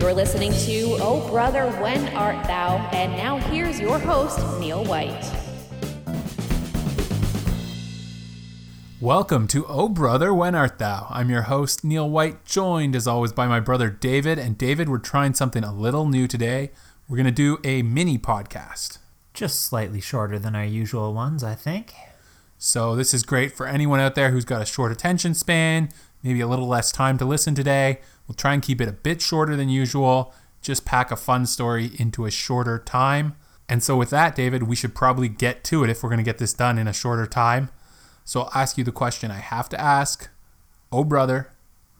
You're listening to Oh Brother, When Art Thou? And now here's your host, Neil White. Welcome to Oh Brother, When Art Thou? I'm your host, Neil White, joined as always by my brother David. And David, we're trying something a little new today. We're going to do a mini podcast. Just slightly shorter than our usual ones, I think. So, this is great for anyone out there who's got a short attention span, maybe a little less time to listen today. We'll try and keep it a bit shorter than usual, just pack a fun story into a shorter time. And so, with that, David, we should probably get to it if we're going to get this done in a shorter time. So, I'll ask you the question I have to ask Oh, brother,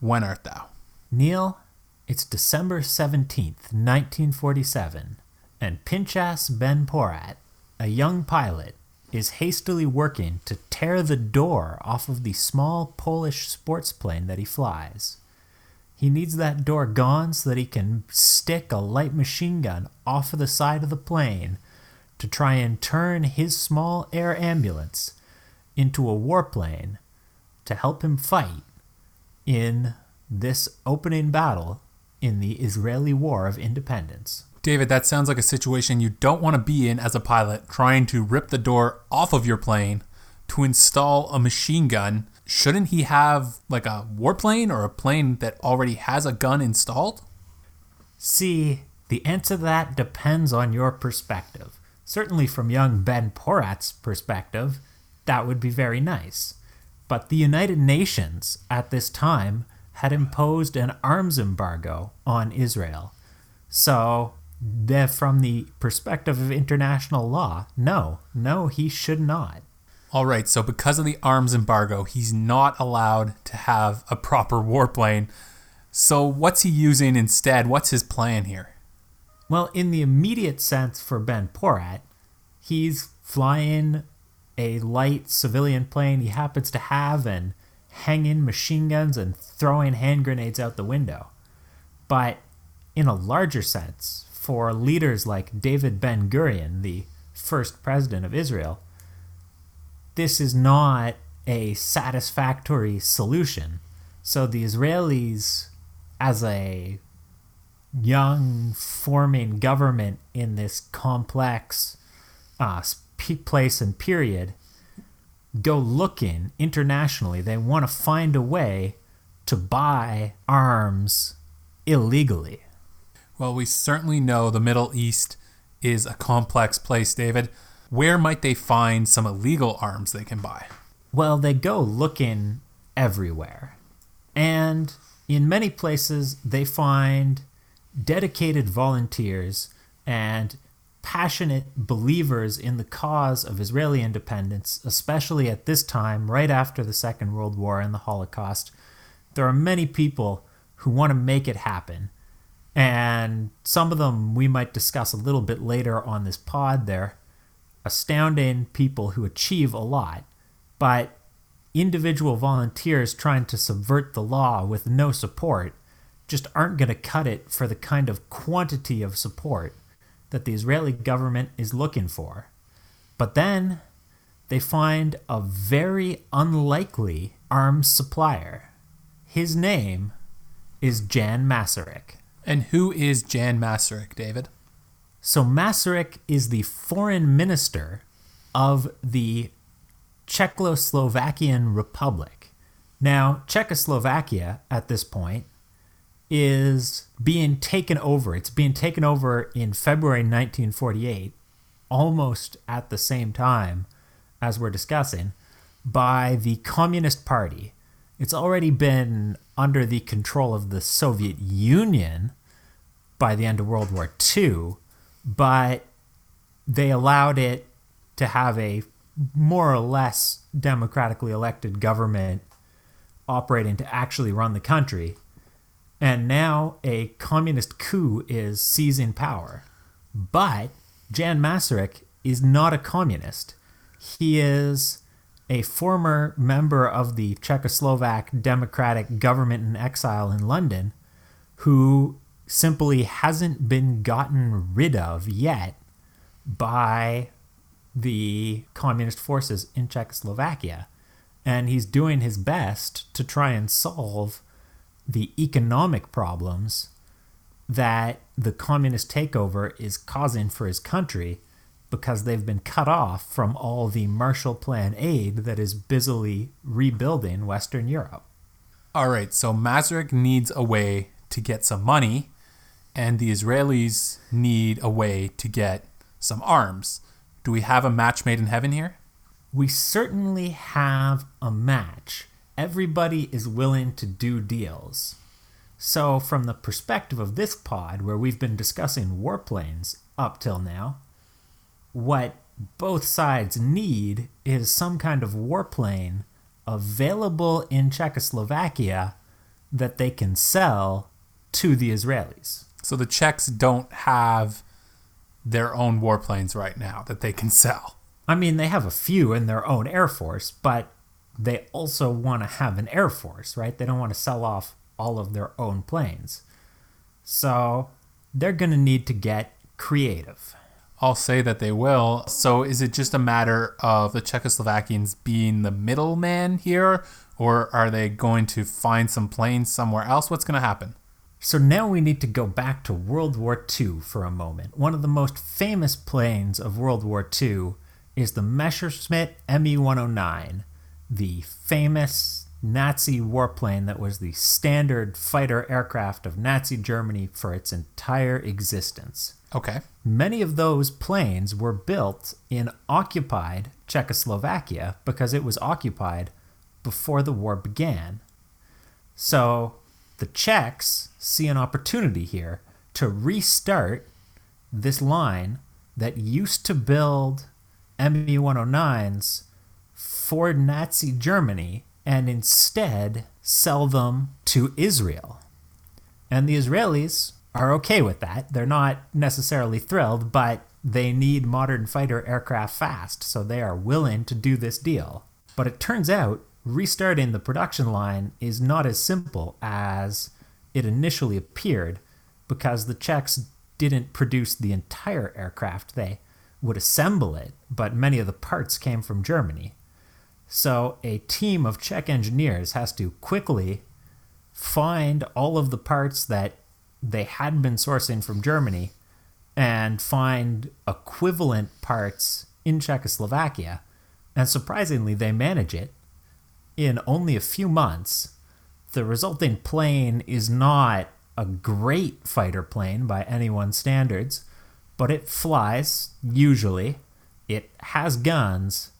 when art thou? Neil, it's December 17th, 1947, and Pinchas Ben Porat, a young pilot, is hastily working to tear the door off of the small Polish sports plane that he flies. He needs that door gone so that he can stick a light machine gun off of the side of the plane to try and turn his small air ambulance into a warplane to help him fight in this opening battle in the Israeli War of Independence. David, that sounds like a situation you don't want to be in as a pilot, trying to rip the door off of your plane to install a machine gun. Shouldn't he have like a warplane or a plane that already has a gun installed? See, the answer to that depends on your perspective. Certainly, from young Ben Porat's perspective, that would be very nice. But the United Nations at this time had imposed an arms embargo on Israel. So, from the perspective of international law, no, no, he should not. All right, so because of the arms embargo, he's not allowed to have a proper warplane. So, what's he using instead? What's his plan here? Well, in the immediate sense for Ben Porat, he's flying a light civilian plane he happens to have and hanging machine guns and throwing hand grenades out the window. But in a larger sense, for leaders like David Ben Gurion, the first president of Israel, this is not a satisfactory solution. So the Israelis, as a young forming government in this complex uh, place and period, go looking internationally. They want to find a way to buy arms illegally. Well, we certainly know the Middle East is a complex place, David. Where might they find some illegal arms they can buy? Well, they go looking everywhere. And in many places, they find dedicated volunteers and passionate believers in the cause of Israeli independence, especially at this time, right after the Second World War and the Holocaust. There are many people who want to make it happen. And some of them we might discuss a little bit later on this pod. They're astounding people who achieve a lot. But individual volunteers trying to subvert the law with no support just aren't going to cut it for the kind of quantity of support that the Israeli government is looking for. But then they find a very unlikely arms supplier. His name is Jan Masaryk. And who is Jan Masaryk, David? So Masaryk is the foreign minister of the Czechoslovakian Republic. Now, Czechoslovakia at this point is being taken over. It's being taken over in February 1948, almost at the same time as we're discussing, by the Communist Party. It's already been under the control of the Soviet Union by the end of World War II, but they allowed it to have a more or less democratically elected government operating to actually run the country and now a communist coup is seizing power. But Jan Masaryk is not a communist. He is a former member of the Czechoslovak Democratic government in exile in London who simply hasn't been gotten rid of yet by the communist forces in Czechoslovakia. And he's doing his best to try and solve the economic problems that the communist takeover is causing for his country because they've been cut off from all the Marshall Plan aid that is busily rebuilding Western Europe. All right, so Masaryk needs a way to get some money, and the Israelis need a way to get some arms. Do we have a match made in heaven here? We certainly have a match. Everybody is willing to do deals. So, from the perspective of this pod, where we've been discussing warplanes up till now, what both sides need is some kind of warplane available in Czechoslovakia that they can sell to the Israelis. So the Czechs don't have their own warplanes right now that they can sell. I mean, they have a few in their own air force, but they also want to have an air force, right? They don't want to sell off all of their own planes. So they're going to need to get creative. I'll say that they will. So is it just a matter of the Czechoslovakians being the middleman here, or are they going to find some planes somewhere else? What's going to happen? So now we need to go back to World War II for a moment. One of the most famous planes of World War II is the Messerschmitt Me 109, the famous Nazi warplane that was the standard fighter aircraft of Nazi Germany for its entire existence. Okay. Many of those planes were built in occupied Czechoslovakia because it was occupied before the war began. So the Czechs see an opportunity here to restart this line that used to build Me 109s for Nazi Germany and instead sell them to Israel. And the Israelis are okay with that. They're not necessarily thrilled, but they need modern fighter aircraft fast, so they are willing to do this deal. But it turns out restarting the production line is not as simple as it initially appeared because the Czechs didn't produce the entire aircraft. They would assemble it, but many of the parts came from Germany. So a team of Czech engineers has to quickly find all of the parts that they had been sourcing from Germany and find equivalent parts in Czechoslovakia. And surprisingly, they manage it in only a few months. The resulting plane is not a great fighter plane by anyone's standards, but it flies, usually. It has guns,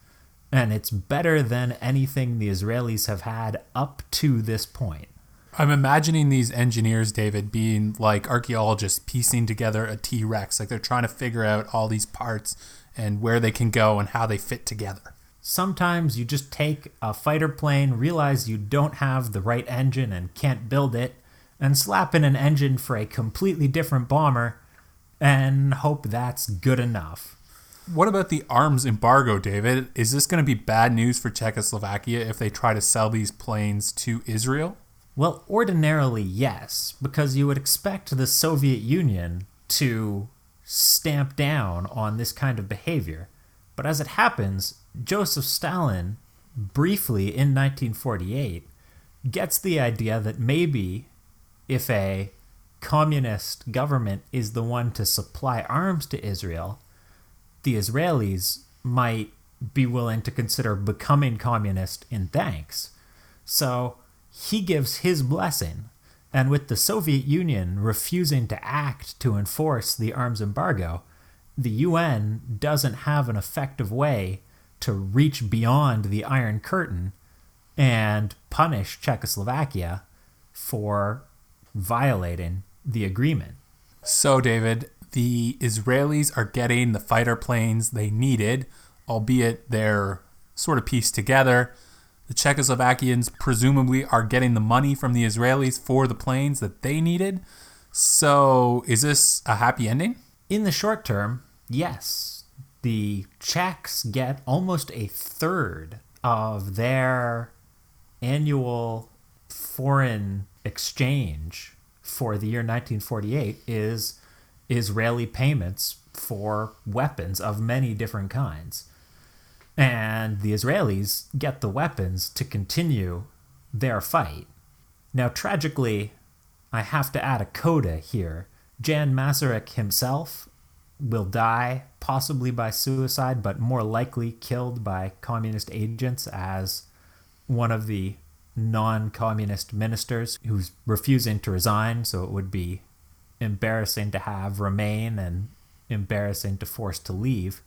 and it's better than anything the Israelis have had up to this point. I'm imagining these engineers, David, being like archaeologists piecing together a T Rex. Like they're trying to figure out all these parts and where they can go and how they fit together. Sometimes you just take a fighter plane, realize you don't have the right engine and can't build it, and slap in an engine for a completely different bomber and hope that's good enough. What about the arms embargo, David? Is this going to be bad news for Czechoslovakia if they try to sell these planes to Israel? Well, ordinarily, yes, because you would expect the Soviet Union to stamp down on this kind of behavior. But as it happens, Joseph Stalin, briefly in 1948, gets the idea that maybe if a communist government is the one to supply arms to Israel, the Israelis might be willing to consider becoming communist in thanks. So he gives his blessing. And with the Soviet Union refusing to act to enforce the arms embargo, the UN doesn't have an effective way to reach beyond the Iron Curtain and punish Czechoslovakia for violating the agreement. So, David, the Israelis are getting the fighter planes they needed, albeit they're sort of pieced together. The Czechoslovakians presumably are getting the money from the Israelis for the planes that they needed. So, is this a happy ending? In the short term, yes. The Czechs get almost a third of their annual foreign exchange for the year 1948 is Israeli payments for weapons of many different kinds. And the Israelis get the weapons to continue their fight. Now, tragically, I have to add a coda here Jan Masaryk himself will die, possibly by suicide, but more likely killed by communist agents as one of the non communist ministers who's refusing to resign. So it would be embarrassing to have remain and embarrassing to force to leave.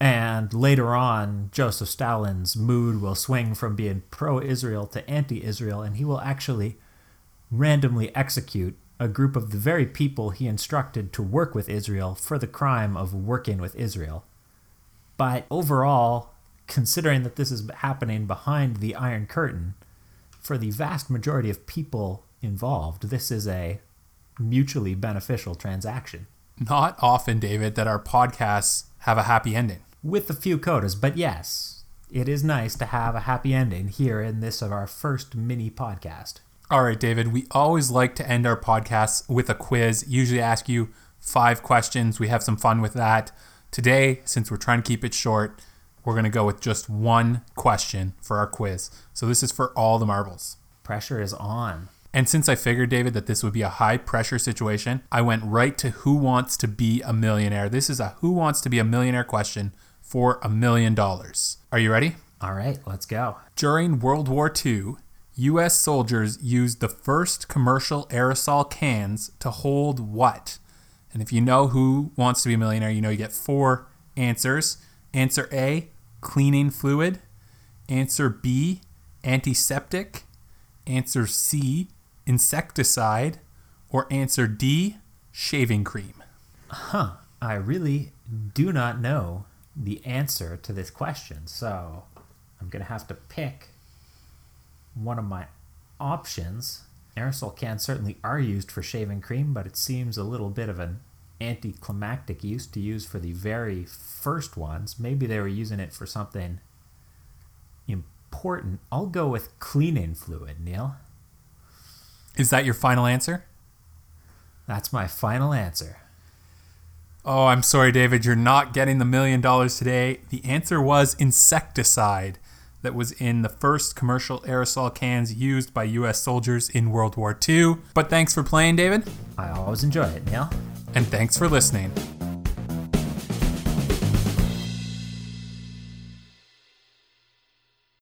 And later on, Joseph Stalin's mood will swing from being pro Israel to anti Israel, and he will actually randomly execute a group of the very people he instructed to work with Israel for the crime of working with Israel. But overall, considering that this is happening behind the Iron Curtain, for the vast majority of people involved, this is a mutually beneficial transaction. Not often, David, that our podcasts have a happy ending. With a few codas, but yes, it is nice to have a happy ending here in this of our first mini podcast. All right, David, we always like to end our podcasts with a quiz. Usually ask you five questions. We have some fun with that. Today, since we're trying to keep it short, we're going to go with just one question for our quiz. So this is for all the marbles. Pressure is on. And since I figured, David, that this would be a high pressure situation, I went right to Who Wants to Be a Millionaire. This is a Who Wants to Be a Millionaire question for a million dollars. Are you ready? All right, let's go. During World War II, U.S. soldiers used the first commercial aerosol cans to hold what? And if you know who wants to be a millionaire, you know you get four answers. Answer A, cleaning fluid. Answer B, antiseptic. Answer C, insecticide. Or answer D, shaving cream. Huh. I really do not know the answer to this question, so I'm going to have to pick one of my options. Aerosol cans certainly are used for shaving cream, but it seems a little bit of an anticlimactic use to use for the very first ones. Maybe they were using it for something important. I'll go with cleaning fluid, Neil. Is that your final answer? That's my final answer. Oh, I'm sorry, David. You're not getting the million dollars today. The answer was insecticide that was in the first commercial aerosol cans used by U.S. soldiers in World War II. But thanks for playing, David. I always enjoy it, Neil. And thanks for listening.